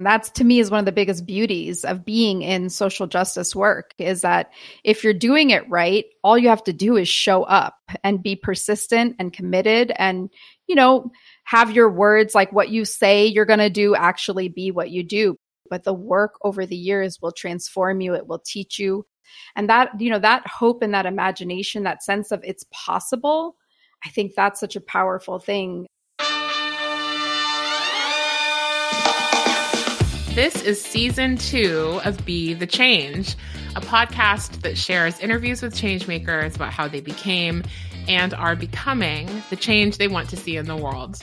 that's to me is one of the biggest beauties of being in social justice work is that if you're doing it right all you have to do is show up and be persistent and committed and you know have your words like what you say you're going to do actually be what you do. But the work over the years will transform you it will teach you. And that you know that hope and that imagination that sense of it's possible i think that's such a powerful thing This is season two of Be the Change, a podcast that shares interviews with changemakers about how they became and are becoming the change they want to see in the world.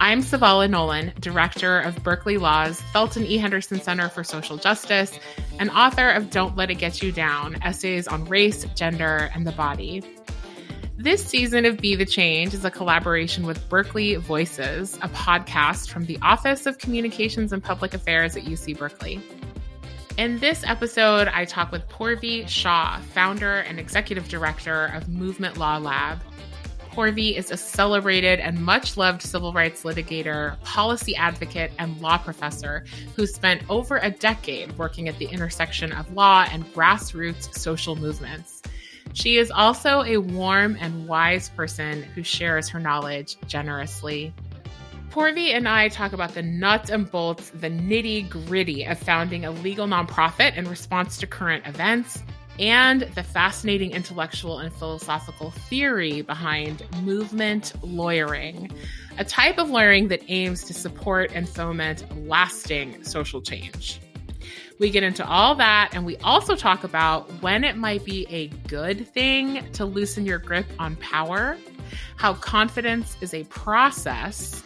I'm Savala Nolan, director of Berkeley Law's Thelton E. Henderson Center for Social Justice and author of Don't Let It Get You Down essays on race, gender, and the body. This season of Be the Change is a collaboration with Berkeley Voices, a podcast from the Office of Communications and Public Affairs at UC Berkeley. In this episode, I talk with Purvi Shah, founder and executive director of Movement Law Lab. Purvi is a celebrated and much loved civil rights litigator, policy advocate, and law professor who spent over a decade working at the intersection of law and grassroots social movements. She is also a warm and wise person who shares her knowledge generously. Purvi and I talk about the nuts and bolts, the nitty gritty of founding a legal nonprofit in response to current events, and the fascinating intellectual and philosophical theory behind movement lawyering, a type of lawyering that aims to support and foment lasting social change. We get into all that, and we also talk about when it might be a good thing to loosen your grip on power, how confidence is a process,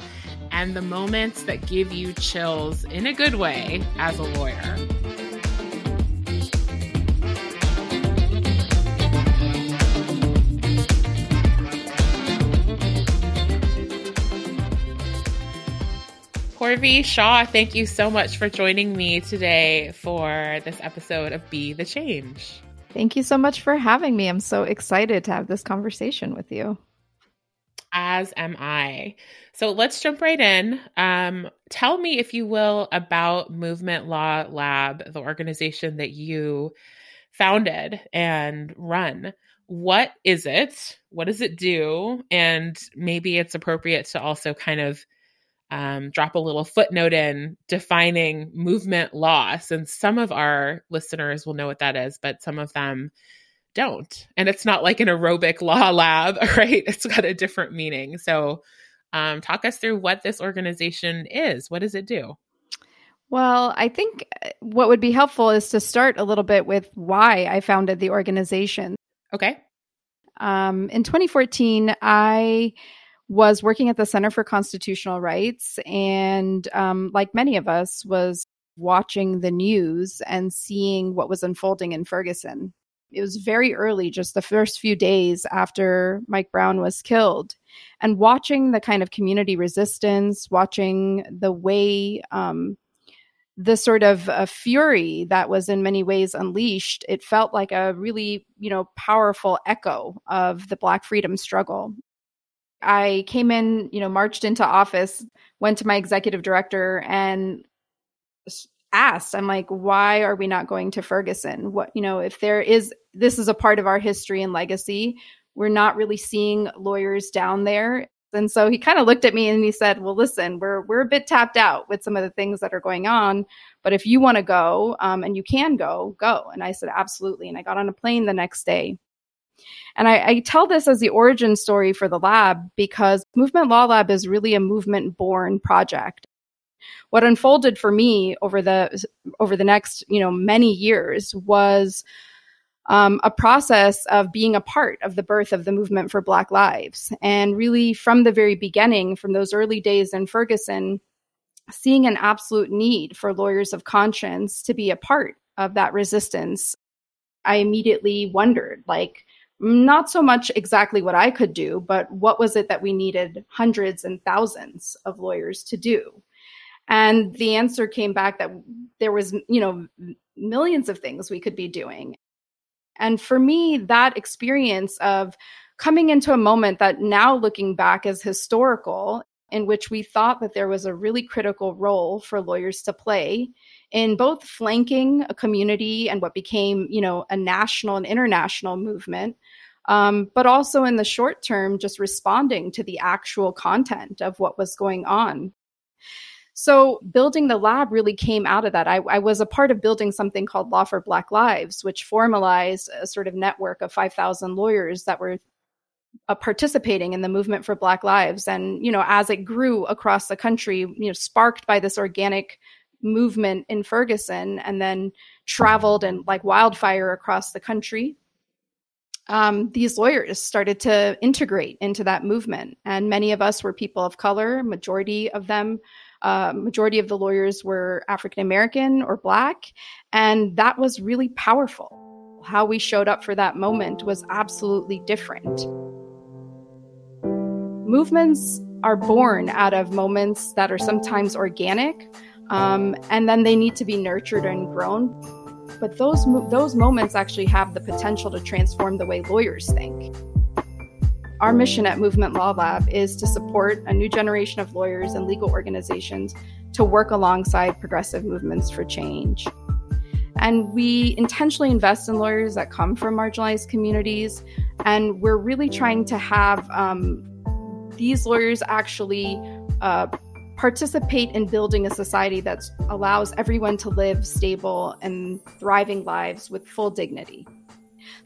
and the moments that give you chills in a good way as a lawyer. Purvi Shah, thank you so much for joining me today for this episode of Be the Change. Thank you so much for having me. I'm so excited to have this conversation with you. As am I. So let's jump right in. Um, tell me, if you will, about Movement Law Lab, the organization that you founded and run. What is it? What does it do? And maybe it's appropriate to also kind of um, drop a little footnote in defining movement loss. And some of our listeners will know what that is, but some of them don't. And it's not like an aerobic law lab, right? It's got a different meaning. So, um, talk us through what this organization is. What does it do? Well, I think uh, what would be helpful is to start a little bit with why I founded the organization. Okay. Um, in 2014, I was working at the Center for Constitutional Rights, and um, like many of us, was watching the news and seeing what was unfolding in Ferguson. It was very early, just the first few days after Mike Brown was killed, and watching the kind of community resistance, watching the way um, the sort of uh, fury that was in many ways unleashed, it felt like a really, you know, powerful echo of the Black freedom struggle. I came in, you know, marched into office, went to my executive director and asked, I'm like, why are we not going to Ferguson? What, you know, if there is, this is a part of our history and legacy, we're not really seeing lawyers down there. And so he kind of looked at me and he said, "Well, listen, we're we're a bit tapped out with some of the things that are going on, but if you want to go um, and you can go, go." And I said, "Absolutely." And I got on a plane the next day and I, I, tell this as the origin story for the lab because Movement Law Lab is really a movement born project. What unfolded for me over the over the next you know many years was um, a process of being a part of the birth of the movement for Black Lives, and really from the very beginning, from those early days in Ferguson, seeing an absolute need for lawyers of conscience to be a part of that resistance. I immediately wondered, like, not so much exactly what I could do, but what was it that we needed hundreds and thousands of lawyers to do? And the answer came back that there was, you know, millions of things we could be doing. And for me, that experience of coming into a moment that now looking back is historical in which we thought that there was a really critical role for lawyers to play in both flanking a community and what became, you know, a national and international movement, um, but also in the short term, just responding to the actual content of what was going on. So, building the lab really came out of that. I, I, was a part of building something called Law for Black Lives, which formalized a sort of network of 5,000 lawyers that were uh, participating in the movement for Black Lives. And, you know, as it grew across the country, you know, sparked by this organic movement in Ferguson and then traveled and like wildfire across the country. Um, these lawyers started to integrate into that movement. And many of us were people of color, majority of them, uh, majority of the lawyers were African American or Black. And that was really powerful. How we showed up for that moment was absolutely different. Movements are born out of moments that are sometimes organic, um, and then they need to be nurtured and grown. But those those moments actually have the potential to transform the way lawyers think. Our mission at Movement Law Lab is to support a new generation of lawyers and legal organizations to work alongside progressive movements for change. And we intentionally invest in lawyers that come from marginalized communities. And we're really trying to have um, these lawyers actually uh, participate in building a society that allows everyone to live stable and thriving lives with full dignity.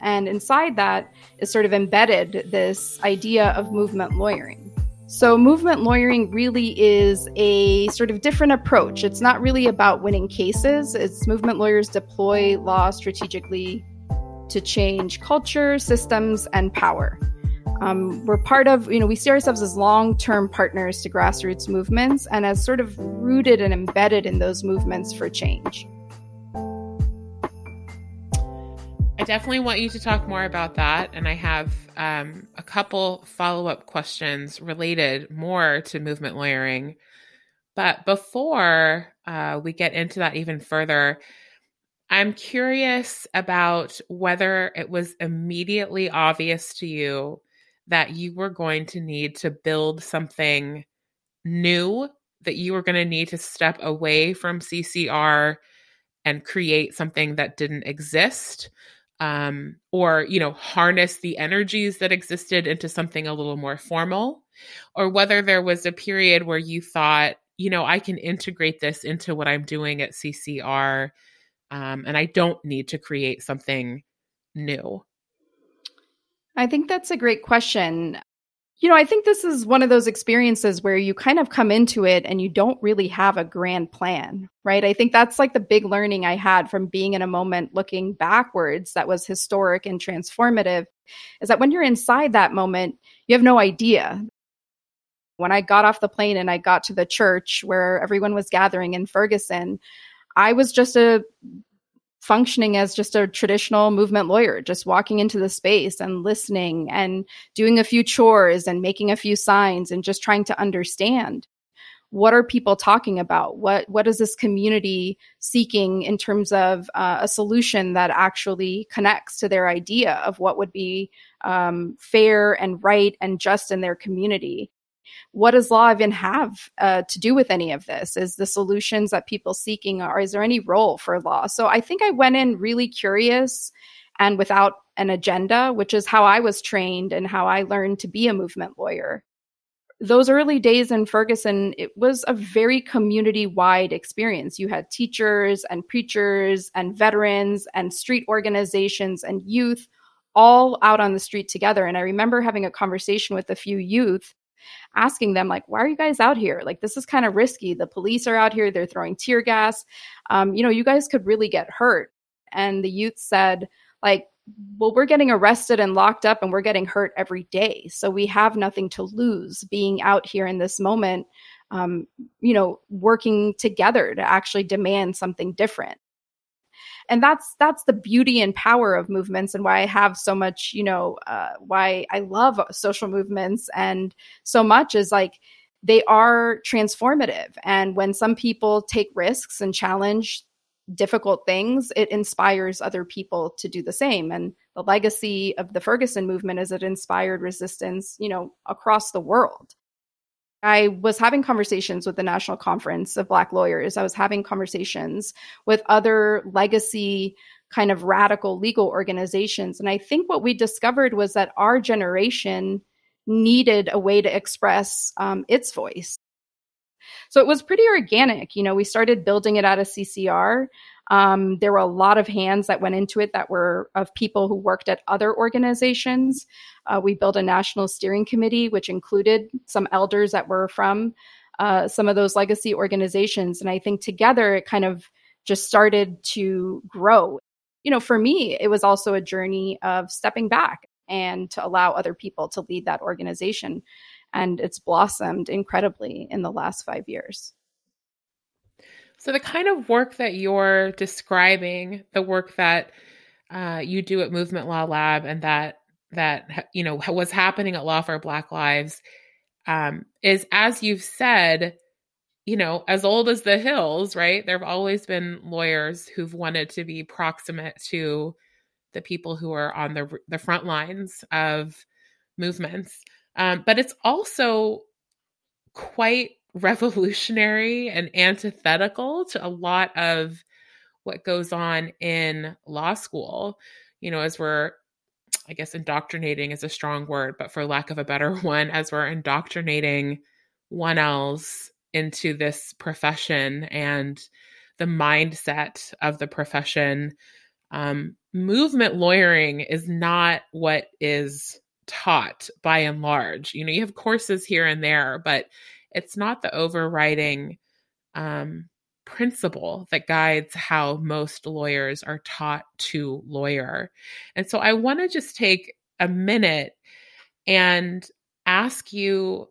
And inside that is sort of embedded this idea of movement lawyering. So, movement lawyering really is a sort of different approach. It's not really about winning cases, it's movement lawyers deploy law strategically to change culture, systems, and power. Um, we're part of, you know, we see ourselves as long term partners to grassroots movements and as sort of rooted and embedded in those movements for change. I definitely want you to talk more about that. And I have um, a couple follow up questions related more to movement lawyering. But before uh, we get into that even further, I'm curious about whether it was immediately obvious to you that you were going to need to build something new, that you were going to need to step away from CCR and create something that didn't exist um, or you know harness the energies that existed into something a little more formal or whether there was a period where you thought you know i can integrate this into what i'm doing at ccr um, and i don't need to create something new I think that's a great question. You know, I think this is one of those experiences where you kind of come into it and you don't really have a grand plan, right? I think that's like the big learning I had from being in a moment looking backwards that was historic and transformative is that when you're inside that moment, you have no idea. When I got off the plane and I got to the church where everyone was gathering in Ferguson, I was just a functioning as just a traditional movement lawyer, just walking into the space and listening and doing a few chores and making a few signs and just trying to understand what are people talking about? What what is this community seeking in terms of uh, a solution that actually connects to their idea of what would be um, fair and right and just in their community what does law even have uh, to do with any of this? Is the solutions that people seeking, or is there any role for law? So I think I went in really curious and without an agenda, which is how I was trained and how I learned to be a movement lawyer. Those early days in Ferguson, it was a very community wide experience. You had teachers and preachers and veterans and street organizations and youth all out on the street together. And I remember having a conversation with a few youth asking them like why are you guys out here? Like this is kind of risky. The police are out here. They're throwing tear gas. Um, you know you guys could really get hurt. And the youth said like well we're getting arrested and locked up and we're getting hurt every day. So we have nothing to lose being out here in this moment um, you know working together to actually demand something different and that's that's the beauty and power of movements and why i have so much you know uh, why i love social movements and so much is like they are transformative. And when some people take risks and challenge difficult things it inspires other people to do the same. And the legacy of the ferguson movement is it inspired resistance you know across the world I was having conversations with the National Conference of Black Lawyers. I was having conversations with other legacy kind of radical legal organizations. And I think what we discovered was that our generation needed a way to express um, its voice. So it was pretty organic. You know, we started building it out of CCR. Um, there were a lot of hands that went into it that were of people who worked at other organizations. Uh, we built a national steering committee, which included some elders that were from uh, some of those legacy organizations. And I think together it kind of just started to grow. You know, for me, it was also a journey of stepping back and to allow other people to lead that organization. And it's blossomed incredibly in the last five years. So, the kind of work that you're describing, the work that uh, you do at Movement Law Lab, and that that you know was happening at Law for Black Lives, um, is as you've said, you know, as old as the hills, right? There have always been lawyers who've wanted to be proximate to the people who are on the the front lines of movements, um, but it's also quite revolutionary and antithetical to a lot of what goes on in law school. You know, as we're, I guess, indoctrinating is a strong word, but for lack of a better one, as we're indoctrinating one else into this profession and the mindset of the profession, um, movement lawyering is not what is taught by and large. You know, you have courses here and there, but it's not the overriding um, principle that guides how most lawyers are taught to lawyer. And so I want to just take a minute and ask you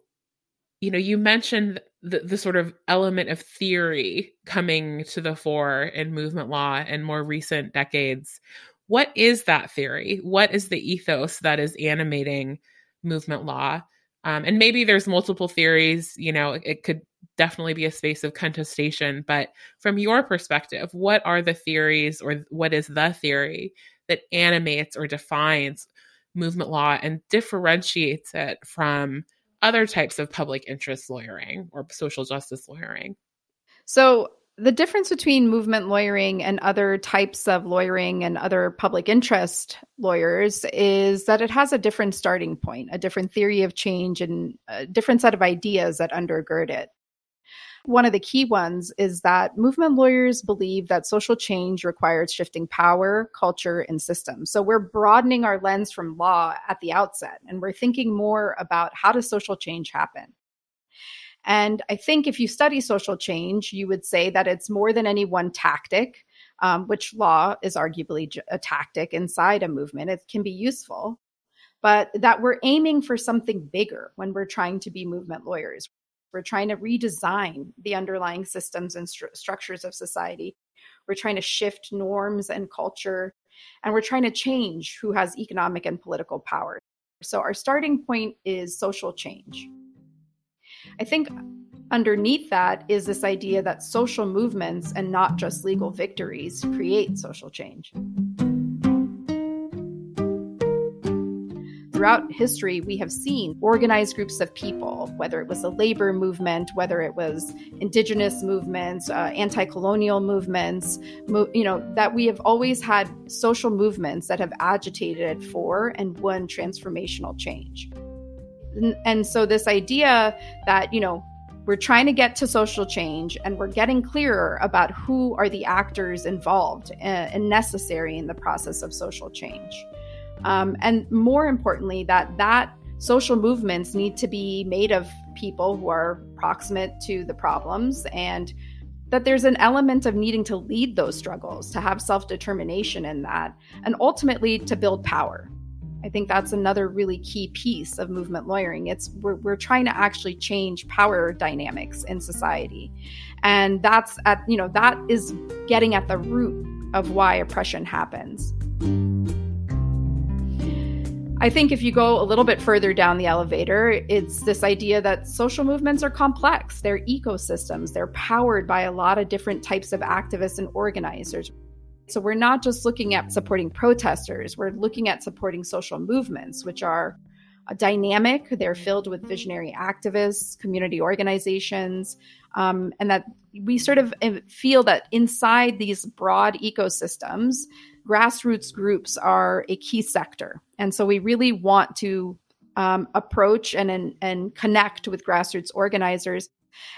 you know, you mentioned the, the sort of element of theory coming to the fore in movement law in more recent decades. What is that theory? What is the ethos that is animating movement law? Um, and maybe there's multiple theories, you know, it, it could definitely be a space of contestation. But from your perspective, what are the theories or what is the theory that animates or defines movement law and differentiates it from other types of public interest lawyering or social justice lawyering? So, the difference between movement lawyering and other types of lawyering and other public interest lawyers is that it has a different starting point, a different theory of change, and a different set of ideas that undergird it. One of the key ones is that movement lawyers believe that social change requires shifting power, culture, and systems. So we're broadening our lens from law at the outset, and we're thinking more about how does social change happen? And I think if you study social change, you would say that it's more than any one tactic, um, which law is arguably a tactic inside a movement. It can be useful, but that we're aiming for something bigger when we're trying to be movement lawyers. We're trying to redesign the underlying systems and stru- structures of society. We're trying to shift norms and culture, and we're trying to change who has economic and political power. So, our starting point is social change. I think underneath that is this idea that social movements and not just legal victories create social change. Throughout history, we have seen organized groups of people, whether it was the labor movement, whether it was indigenous movements, uh, anti colonial movements, mo- you know, that we have always had social movements that have agitated for and won transformational change and so this idea that you know we're trying to get to social change and we're getting clearer about who are the actors involved uh, and necessary in the process of social change. Um, and more importantly that that social movements need to be made of people who are proximate to the problems and that there's an element of needing to lead those struggles to have self-determination in that and ultimately to build power I think that's another really key piece of movement lawyering. It's we're, we're trying to actually change power dynamics in society. And that's at, you know, that is getting at the root of why oppression happens. I think if you go a little bit further down the elevator, it's this idea that social movements are complex. They're ecosystems. They're powered by a lot of different types of activists and organizers. So we're not just looking at supporting protesters, we're looking at supporting social movements, which are dynamic. They're filled with visionary activists, community organizations, um, and that we sort of uh, feel that inside these broad ecosystems, grassroots groups are a key sector. And so we really want to um, approach and, and, and connect with grassroots organizers.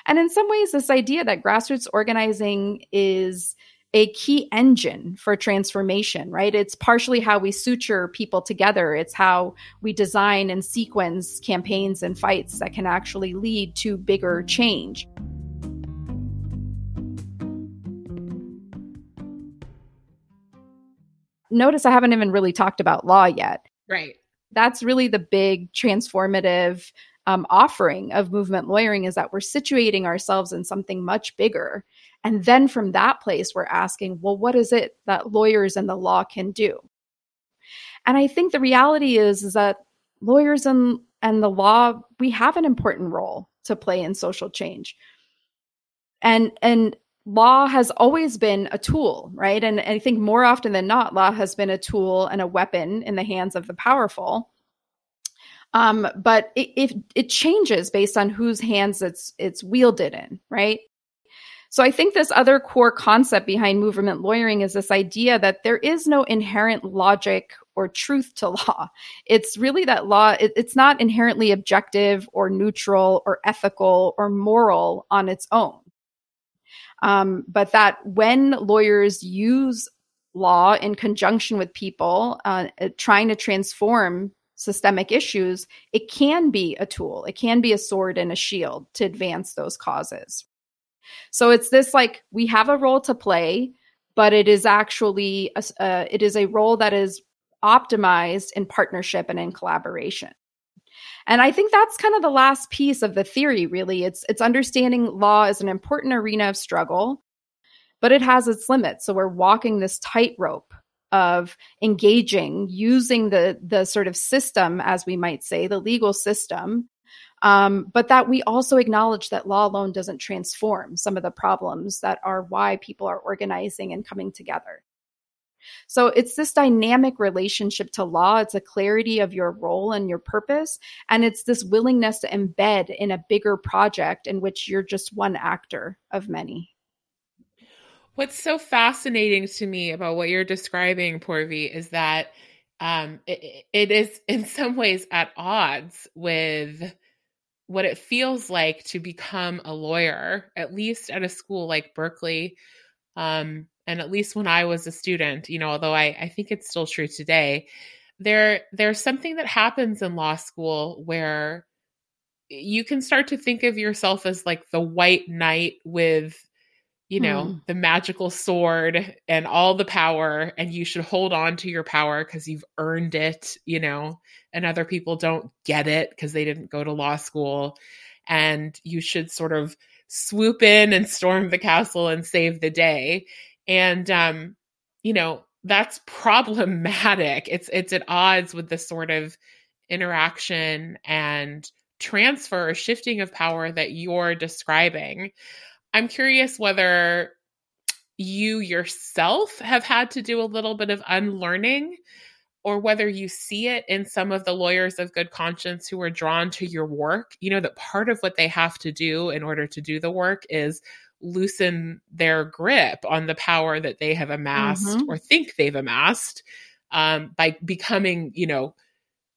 And in some ways, this idea that grassroots organizing is a key engine for transformation, right? It's partially how we suture people together. It's how we design and sequence campaigns and fights that can actually lead to bigger change. Notice I haven't even really talked about law yet. Right. That's really the big transformative um, offering of movement lawyering is that we're situating ourselves in something much bigger and then from that place, we're asking, well, what is it that lawyers and the law can do? And I think the reality is, is that lawyers and, and the law, we have an important role to play in social change. And, and law has always been a tool, right? And, and I think more often than not, law has been a tool and a weapon in the hands of the powerful. Um, but it, it, it changes based on whose hands it's it's wielded in, right? So I think this other core concept behind movement lawyering is this idea that there is no inherent logic or truth to law. It's really that law, it, it's not inherently objective or neutral or ethical or moral on its own. Um, but that when lawyers use law in conjunction with people uh, trying to transform systemic issues, it can be a tool, it can be a sword and a shield to advance those causes. So it's this like we have a role to play, but it is actually a, uh, it is a role that is optimized in partnership and in collaboration. And I think that's kind of the last piece of the theory really. It's it's understanding law as an important arena of struggle, but it has its limits. So we're walking this tightrope of engaging using the the sort of system as we might say the legal system um, but that we also acknowledge that law alone doesn't transform some of the problems that are why people are organizing and coming together. So it's this dynamic relationship to law. It's a clarity of your role and your purpose. And it's this willingness to embed in a bigger project in which you're just one actor of many. What's so fascinating to me about what you're describing, Purvi, is that um, it, it is in some ways at odds with what it feels like to become a lawyer, at least at a school like Berkeley. Um, and at least when I was a student, you know, although I, I think it's still true today, there there's something that happens in law school where you can start to think of yourself as like the white knight with you know, hmm. the magical sword and all the power, and you should hold on to your power because you've earned it, you know, and other people don't get it because they didn't go to law school. And you should sort of swoop in and storm the castle and save the day. And, um, you know, that's problematic. It's, it's at odds with the sort of interaction and transfer or shifting of power that you're describing. I'm curious whether you yourself have had to do a little bit of unlearning or whether you see it in some of the lawyers of good conscience who are drawn to your work. You know, that part of what they have to do in order to do the work is loosen their grip on the power that they have amassed mm-hmm. or think they've amassed um, by becoming, you know,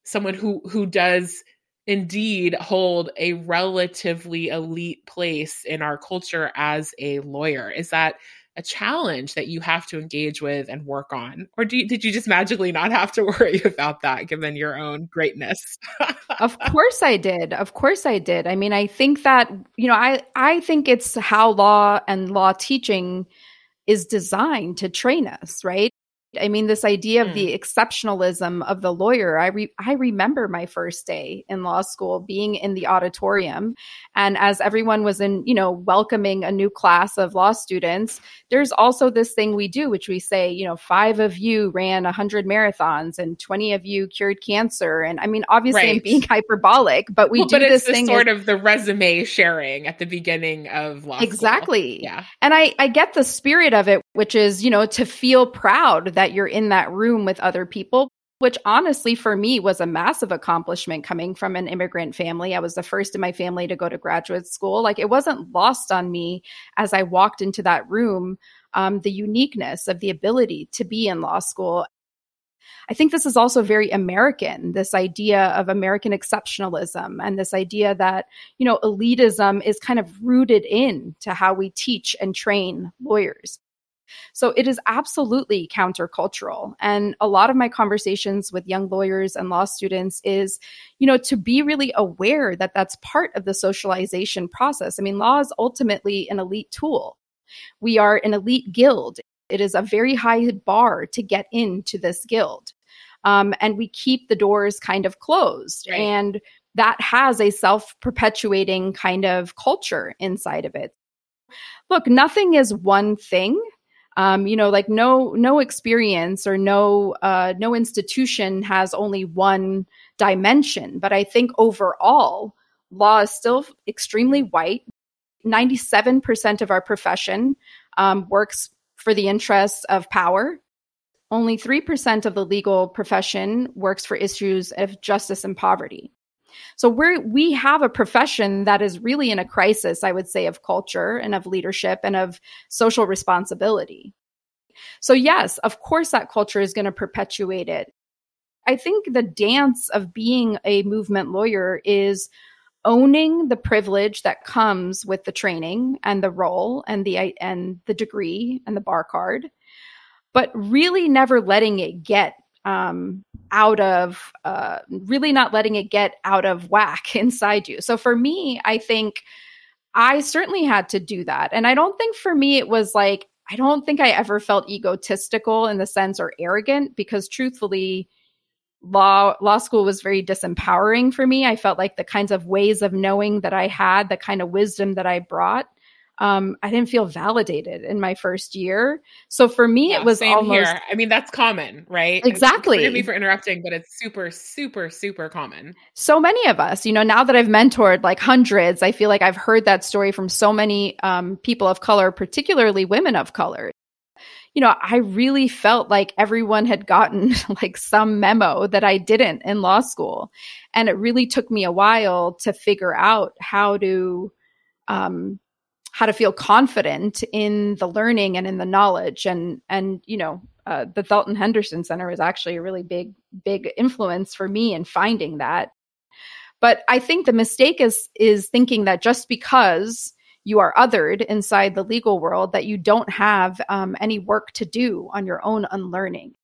someone who who does indeed hold a relatively elite place in our culture as a lawyer. Is that a challenge that you have to engage with and work on? Or you, did you just magically not have to worry about that given your own greatness? of course I did. Of course I did. I mean, I think that, you know, I, I think it's how law and law teaching is designed to train us, right? I mean, this idea of mm. the exceptionalism of the lawyer. I re- I remember my first day in law school being in the auditorium, and as everyone was in, you know, welcoming a new class of law students, there's also this thing we do, which we say, you know, five of you ran a hundred marathons and twenty of you cured cancer, and I mean, obviously, right. I'm being hyperbolic, but we well, do but this thing sort of the resume sharing at the beginning of law exactly. School. Yeah, and I I get the spirit of it, which is you know to feel proud that you're in that room with other people. which honestly for me was a massive accomplishment coming from an immigrant family. I was the first in my family to go to graduate school. Like it wasn't lost on me as I walked into that room, um, the uniqueness of the ability to be in law school. I think this is also very American, this idea of American exceptionalism and this idea that, you know, elitism is kind of rooted in to how we teach and train lawyers. So it is absolutely countercultural. And a lot of my conversations with young lawyers and law students is, you know, to be really aware that that's part of the socialization process. I mean, law is ultimately an elite tool. We are an elite guild. It is a very high bar to get into this guild. Um, and we keep the doors kind of closed. Right. And that has a self perpetuating kind of culture inside of it. Look, nothing is one thing um, you know like no no experience or no uh, no institution has only one dimension. But i think overall law is still extremely white. 97% of our profession um, works for the interests of power. Only 3% of the legal profession works for issues of justice and poverty so we we have a profession that is really in a crisis, I would say, of culture and of leadership and of social responsibility. So yes, of course that culture is going to perpetuate it. I think the dance of being a movement lawyer is owning the privilege that comes with the training and the role and the and the degree and the bar card but really never letting it get um, out of uh, really not letting it get out of whack inside you. So for me, I think I certainly had to do that. And I don't think for me it was like, I don't think I ever felt egotistical in the sense or arrogant because truthfully, law law school was very disempowering for me. I felt like the kinds of ways of knowing that I had, the kind of wisdom that I brought, um, I didn't feel validated in my first year. So for me, yeah, it was almost. Here. I mean, that's common, right? Exactly. Forgive me for interrupting, but it's super, super, super common. So many of us, you know, now that I've mentored like hundreds, I feel like I've heard that story from so many um, people of color, particularly women of color. You know, I really felt like everyone had gotten like some memo that I didn't in law school. And it really took me a while to figure out how to um, how to feel confident in the learning and in the knowledge and and you know uh, the Thelton Henderson Center was actually a really big big influence for me in finding that. But I think the mistake is is thinking that just because you are othered inside the legal world that you don't have um, any work to do on your own unlearning.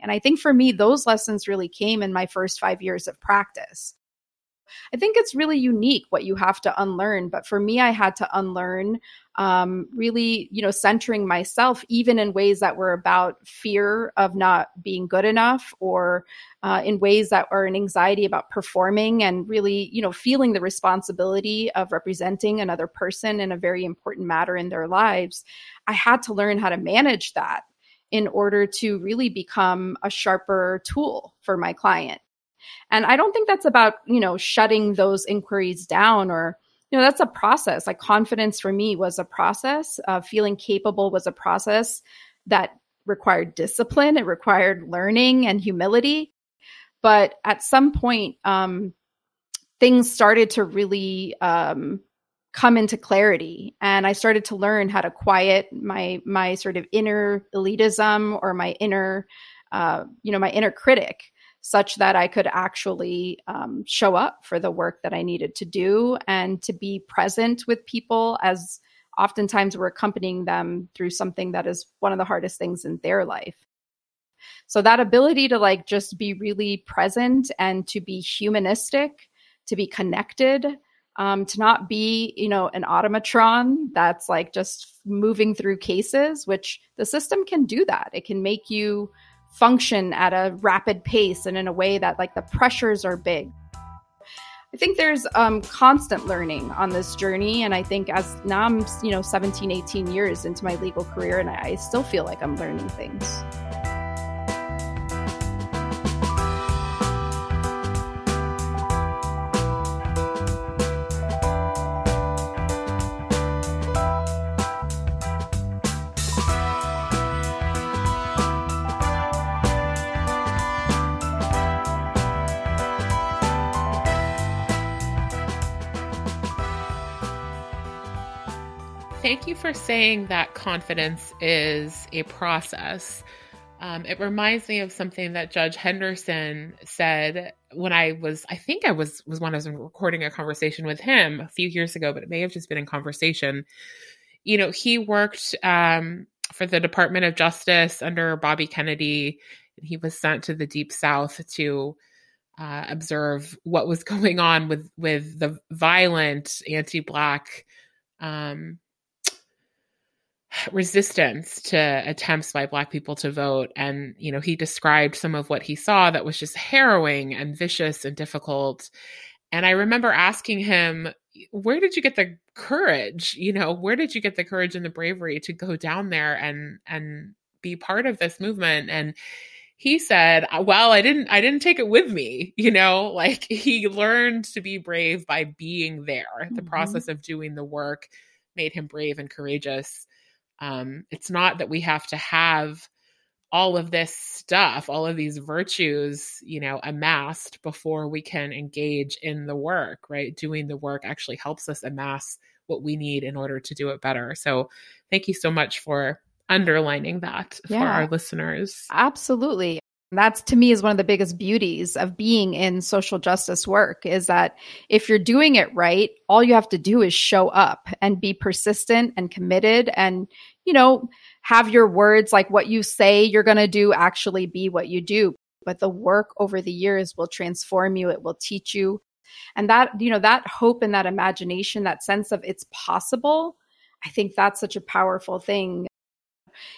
And I think for me, those lessons really came in my first five years of practice. I think it's really unique what you have to unlearn. But for me, I had to unlearn um, really, you know, centering myself, even in ways that were about fear of not being good enough or uh, in ways that are an anxiety about performing and really, you know, feeling the responsibility of representing another person in a very important matter in their lives. I had to learn how to manage that in order to really become a sharper tool for my client. And I don't think that's about, you know, shutting those inquiries down or, you know, that's a process. Like confidence for me was a process. Uh, feeling capable was a process that required discipline, it required learning and humility. But at some point, um, things started to really um, come into clarity and i started to learn how to quiet my my sort of inner elitism or my inner uh, you know my inner critic such that I could actually um, show up for the work that I needed to do and to be present with people as oftentimes we're accompanying them through something that is one of the hardest things in their life. So that ability to like just be really present and to be humanistic, to be connected, um, to not be, you know, an automatron that's like just moving through cases, which the system can do that. It can make you function at a rapid pace and in a way that like the pressures are big. I think there's um, constant learning on this journey. And I think as now I'm, you know, 17, 18 years into my legal career, and I still feel like I'm learning things. For saying that confidence is a process. Um, it reminds me of something that Judge Henderson said when I was, I think I was was when I was recording a conversation with him a few years ago, but it may have just been in conversation. You know, he worked um, for the Department of Justice under Bobby Kennedy, and he was sent to the Deep South to uh, observe what was going on with with the violent anti-black um, resistance to attempts by black people to vote. And you know he described some of what he saw that was just harrowing and vicious and difficult. And i remember asking him where did you get the courage? You know where did you get the courage and the bravery to go down there and and be part of this movement? And he said well i didn't i didn't take it with me. You know like he learned to be brave by being there. Mm-hmm. the process of doing the work made him brave and courageous um, it's not that we have to have all of this stuff, all of these virtues, you know, amassed before we can engage in the work, right? Doing the work actually helps us amass what we need in order to do it better. So, thank you so much for underlining that yeah, for our listeners. Absolutely. That's to me is one of the biggest beauties of being in social justice work is that if you're doing it right, all you have to do is show up and be persistent and committed and, you know, have your words like what you say you're going to do actually be what you do. But the work over the years will transform you, it will teach you. And that, you know, that hope and that imagination, that sense of it's possible, I think that's such a powerful thing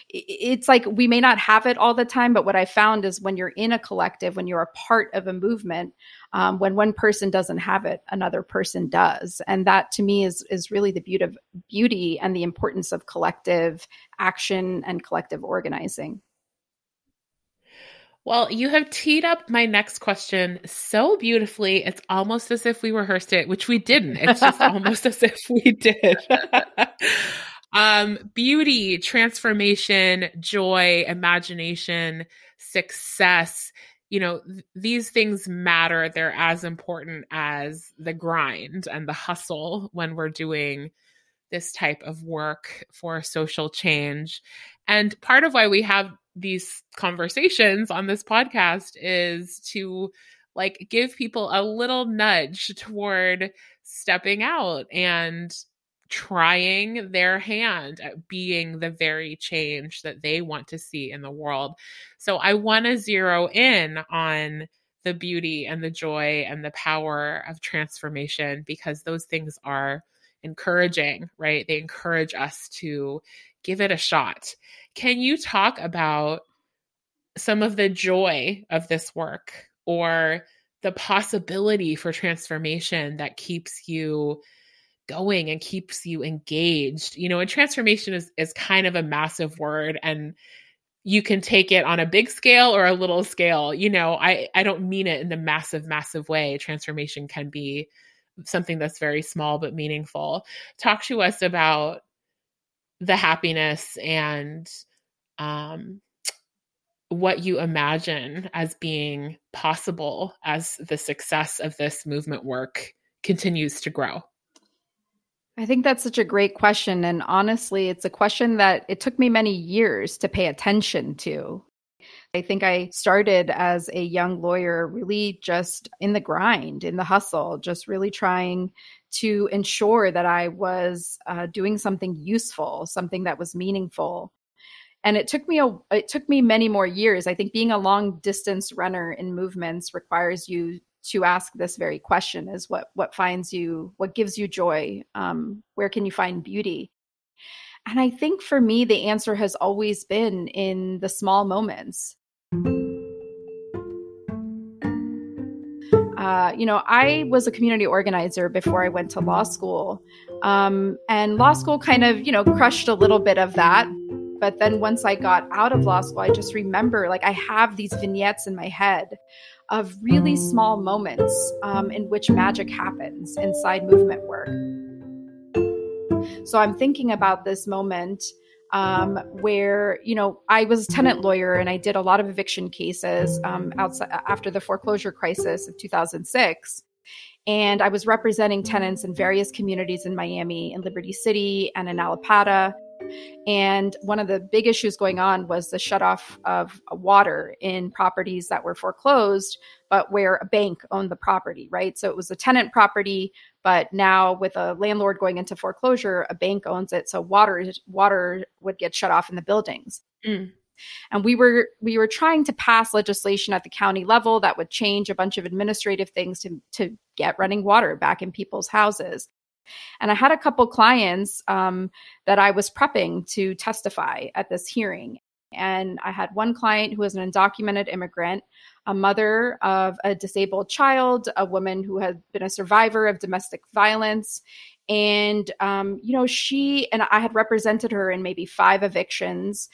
it's like we may not have it all the time, but what I found is when you're in a collective, when you're a part of a movement, um, when one person doesn't have it, another person does, and that to me is is really the beauty of beauty and the importance of collective action and collective organizing. Well, you have teed up my next question so beautifully. It's almost as if we rehearsed it, which we didn't. It's just almost as if we did. Um, beauty, transformation, joy, imagination, success. You know, th- these things matter. They're as important as the grind and the hustle when we're doing this type of work for social change. And part of why we have these conversations on this podcast is to like give people a little nudge toward stepping out and trying their hand at being the very change that they want to see in the world. So I want to zero in on the beauty and the joy and the power of transformation because those things are encouraging, right? They encourage us to give it a shot. Can you talk about some of the joy of this work or the possibility for transformation that keeps you going and keeps you engaged. You know, and transformation is is kind of a massive word and you can take it on a big scale or a little scale. You know, I I don't mean it in the massive massive way. Transformation can be something that's very small but meaningful. Talk to us about the happiness and um what you imagine as being possible as the success of this movement work continues to grow. I think that's such a great question. And honestly, it's a question that it took me many years to pay attention to. I think I started as a young lawyer, really just in the grind, in the hustle, just really trying to ensure that I was uh, doing something useful, something that was meaningful. And it took me a, it took me many more years. I think being a long distance runner in movements requires you to ask this very question is what what finds you what gives you joy um, where can you find beauty and i think for me the answer has always been in the small moments uh, you know, I was a community organizer before I went to law school. Um, and law school kind of, you know, crushed a little bit of that. But then once I got out of law school, I just remember like I have these vignettes in my head of really small moments um, in which magic happens inside movement work. So I'm thinking about this moment um, where you know I was a tenant lawyer and I did a lot of eviction cases um, outside after the foreclosure crisis of 2006. And I was representing tenants in various communities in Miami, in Liberty City, and in Allapattah. And one of the big issues going on was the shutoff of water in properties that were foreclosed, but where a bank owned the property, right? So it was a tenant property, but now with a landlord going into foreclosure, a bank owns it. So water water would get shut off in the buildings. Mm. And we were we were trying to pass legislation at the county level that would change a bunch of administrative things to to get running water back in people's houses. And I had a couple clients um, that I was prepping to testify at this hearing. And I had one client who was an undocumented immigrant, a mother of a disabled child, a woman who had been a survivor of domestic violence. And, um, you know, she and I had represented her in maybe five evictions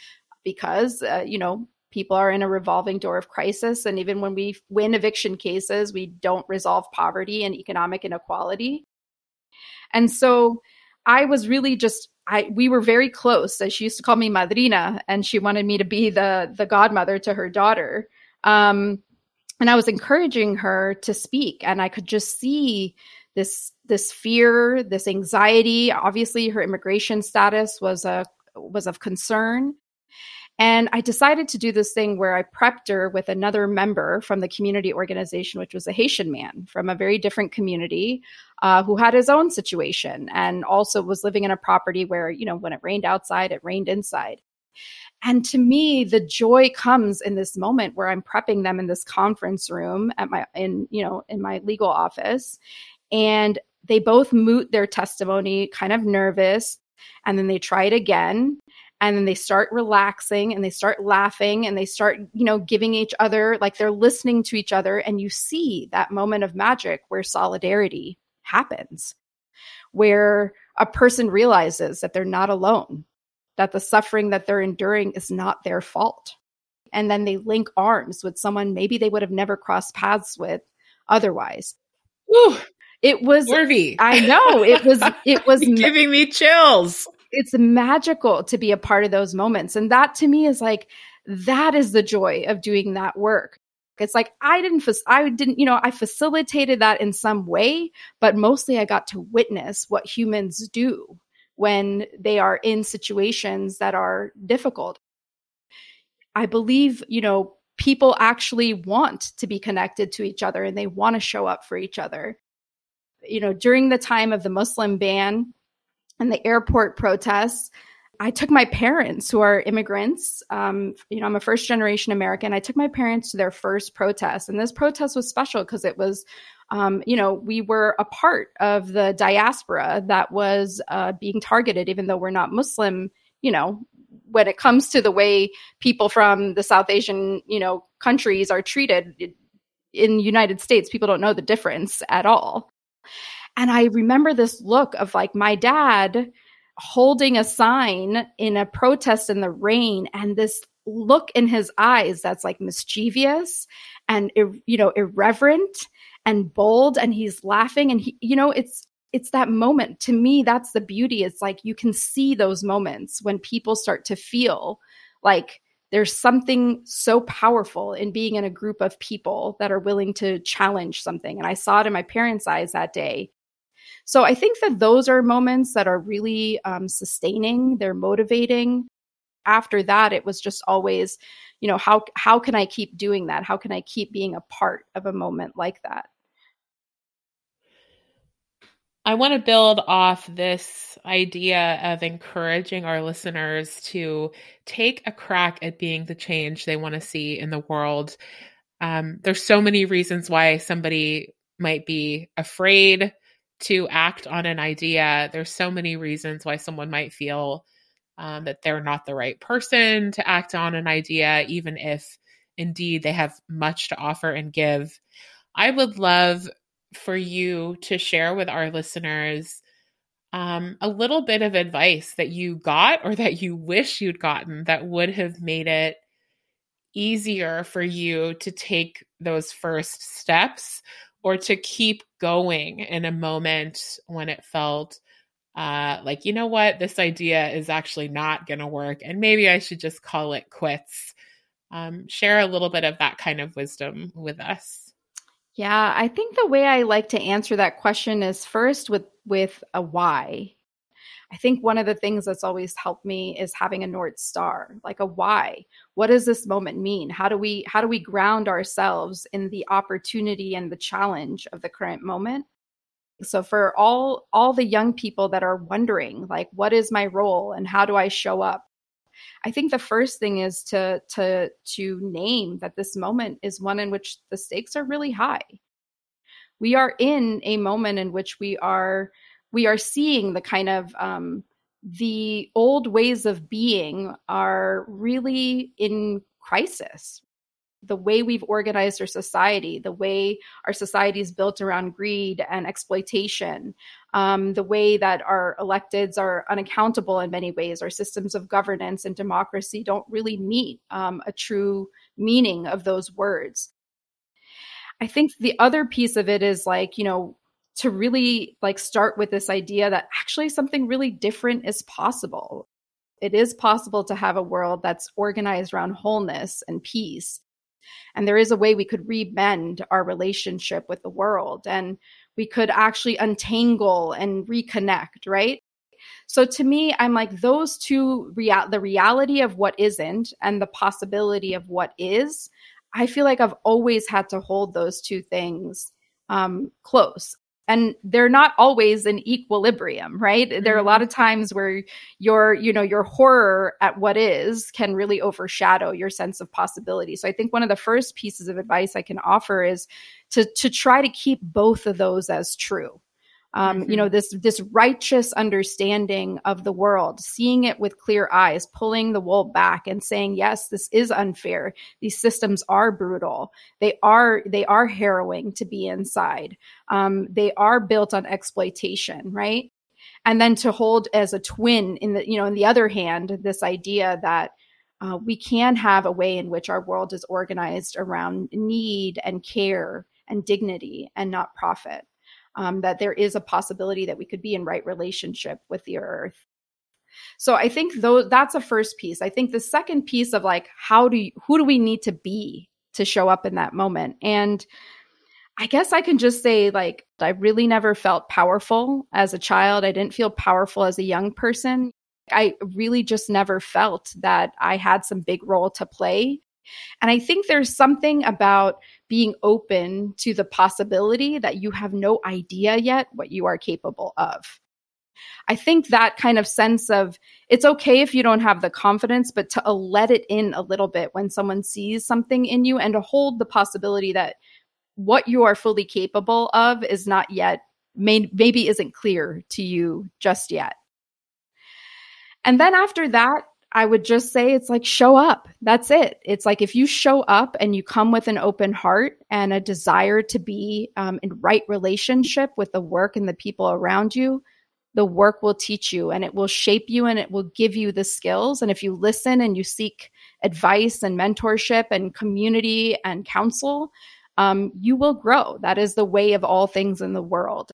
because, uh, you know, people are in a revolving door of crisis. And even when we win eviction cases, we don't resolve poverty and economic inequality. And so I was really just I we were very close. She used to call me madrina, and she wanted me to be the the godmother to her daughter. Um, and I was encouraging her to speak, and I could just see this this fear, this anxiety. Obviously, her immigration status was a was of concern. And I decided to do this thing where I prepped her with another member from the community organization, which was a Haitian man from a very different community uh, who had his own situation and also was living in a property where, you know, when it rained outside, it rained inside. And to me, the joy comes in this moment where I'm prepping them in this conference room at my, in, you know, in my legal office. And they both moot their testimony, kind of nervous. And then they try it again and then they start relaxing and they start laughing and they start you know giving each other like they're listening to each other and you see that moment of magic where solidarity happens where a person realizes that they're not alone that the suffering that they're enduring is not their fault. And then they link arms with someone maybe they would have never crossed paths with otherwise. Ooh, it was Worthy. i know it was it was giving me chills it's magical to be a part of those moments. And that to me is like, that is the joy of doing that work. It's like I didn't, I didn't, you know, I facilitated that in some way, but mostly I got to witness what humans do when they are in situations that are difficult. I believe, you know, people actually want to be connected to each other and they want to show up for each other. You know, during the time of the Muslim ban, and the airport protests, I took my parents, who are immigrants. Um, you know, I'm a first generation American. I took my parents to their first protest, and this protest was special because it was, um, you know, we were a part of the diaspora that was uh, being targeted, even though we're not Muslim. You know, when it comes to the way people from the South Asian, you know, countries are treated in the United States, people don't know the difference at all. And I remember this look of like my dad holding a sign in a protest in the rain and this look in his eyes that's like mischievous and you know irreverent and bold and he's laughing and he you know it's it's that moment. To me that's the beauty. It's like you can see those moments when people start to feel like there's something so powerful in being in a group of people that are willing to challenge something. And i saw it in my parents eyes that day so I think that those are moments that are really um, sustaining, they're motivating. After that, it was just always, you know, how how can I keep doing that? How can I keep being a part of a moment like that? I want to build off this idea of encouraging our listeners to take a crack at being the change they want to see in the world. Um, there's so many reasons why somebody might be afraid to act on an idea, there's so many reasons why someone might feel um, that they're not the right person to act on an idea, even if indeed they have much to offer and give. I would love for you to share with our listeners um, a little bit of advice that you got or that you wish you'd gotten that would have made it easier for you to take those first steps or to keep going in a moment when it felt uh, like, you know what, this idea is actually not going to work, and maybe I should just call it quits. Um, share a little bit of that kind of wisdom with us. Yeah, I think the way I like to answer that question is first with with a why. I think one of the things that's always helped me is having a north star, like a why. What does this moment mean? How do we how do we ground ourselves in the opportunity and the challenge of the current moment? So for all all the young people that are wondering like what is my role and how do I show up? I think the first thing is to to to name that this moment is one in which the stakes are really high. We are in a moment in which we are we are seeing the kind of um, the old ways of being are really in crisis the way we've organized our society, the way our society is built around greed and exploitation, um, the way that our electeds are unaccountable in many ways, our systems of governance and democracy don't really meet um, a true meaning of those words. I think the other piece of it is like, you know, to really like start with this idea that actually something really different is possible. It is possible to have a world that's organized around wholeness and peace. And there is a way we could remend our relationship with the world and we could actually untangle and reconnect, right? So to me, I'm like those two real the reality of what isn't and the possibility of what is. I feel like I've always had to hold those two things um, close and they're not always in equilibrium right mm-hmm. there are a lot mm-hmm. of times where your you know your horror at what is can really overshadow your sense of possibility so i think one of the first pieces of advice i can offer is to to try to keep both of those as true um, mm-hmm. you know mm-hmm. this this righteous understanding of the world seeing it with clear eyes pulling the wool back and saying yes this is unfair these systems are brutal they are they are harrowing to be inside um, they are built on exploitation right and then to hold as a twin in the you know in the other hand this idea that uh, we can have a way in which our world is organized around need and care and dignity and not profit um, that there is a possibility that we could be in right relationship with the earth. So I think though that's a first piece. I think the second piece of like how do you, who do we need to be to show up in that moment? And I guess I can just say like I really never felt powerful as a child. I didn't feel powerful as a young person. I really just never felt that I had some big role to play. And I think there's something about being open to the possibility that you have no idea yet what you are capable of. I think that kind of sense of it's okay if you don't have the confidence, but to uh, let it in a little bit when someone sees something in you and to hold the possibility that what you are fully capable of is not yet, may, maybe isn't clear to you just yet. And then after that, I would just say it's like show up. That's it. It's like if you show up and you come with an open heart and a desire to be um, in right relationship with the work and the people around you, the work will teach you and it will shape you and it will give you the skills. And if you listen and you seek advice and mentorship and community and counsel, um, you will grow. That is the way of all things in the world.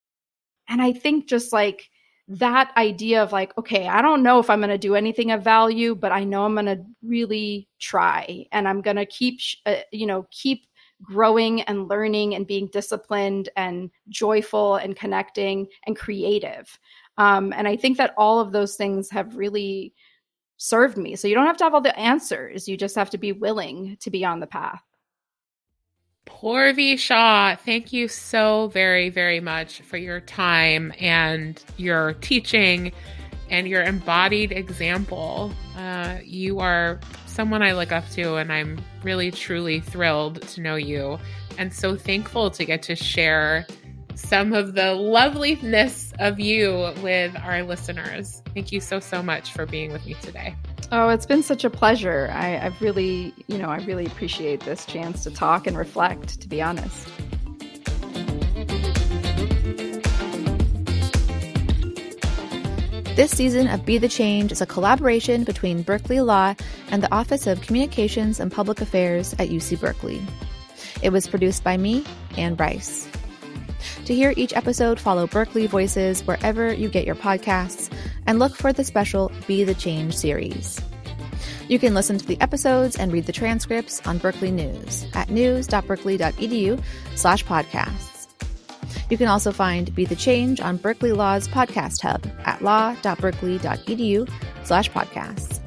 And I think just like that idea of like, okay, I don't know if I'm going to do anything of value, but I know I'm going to really try and I'm going to keep, uh, you know, keep growing and learning and being disciplined and joyful and connecting and creative. Um, and I think that all of those things have really served me. So you don't have to have all the answers. You just have to be willing to be on the path. Purvi Shah, thank you so very, very much for your time and your teaching and your embodied example. Uh, you are someone I look up to, and I'm really, truly thrilled to know you and so thankful to get to share some of the loveliness of you with our listeners. Thank you so, so much for being with me today. Oh, it's been such a pleasure. I, I've really, you know, I really appreciate this chance to talk and reflect, to be honest. This season of Be the Change is a collaboration between Berkeley Law and the Office of Communications and Public Affairs at UC Berkeley. It was produced by me, Anne Brice. To hear each episode, follow Berkeley Voices wherever you get your podcasts and look for the special Be the Change series. You can listen to the episodes and read the transcripts on Berkeley News at news.berkeley.edu slash podcasts. You can also find Be the Change on Berkeley Law's podcast hub at law.berkeley.edu slash podcasts.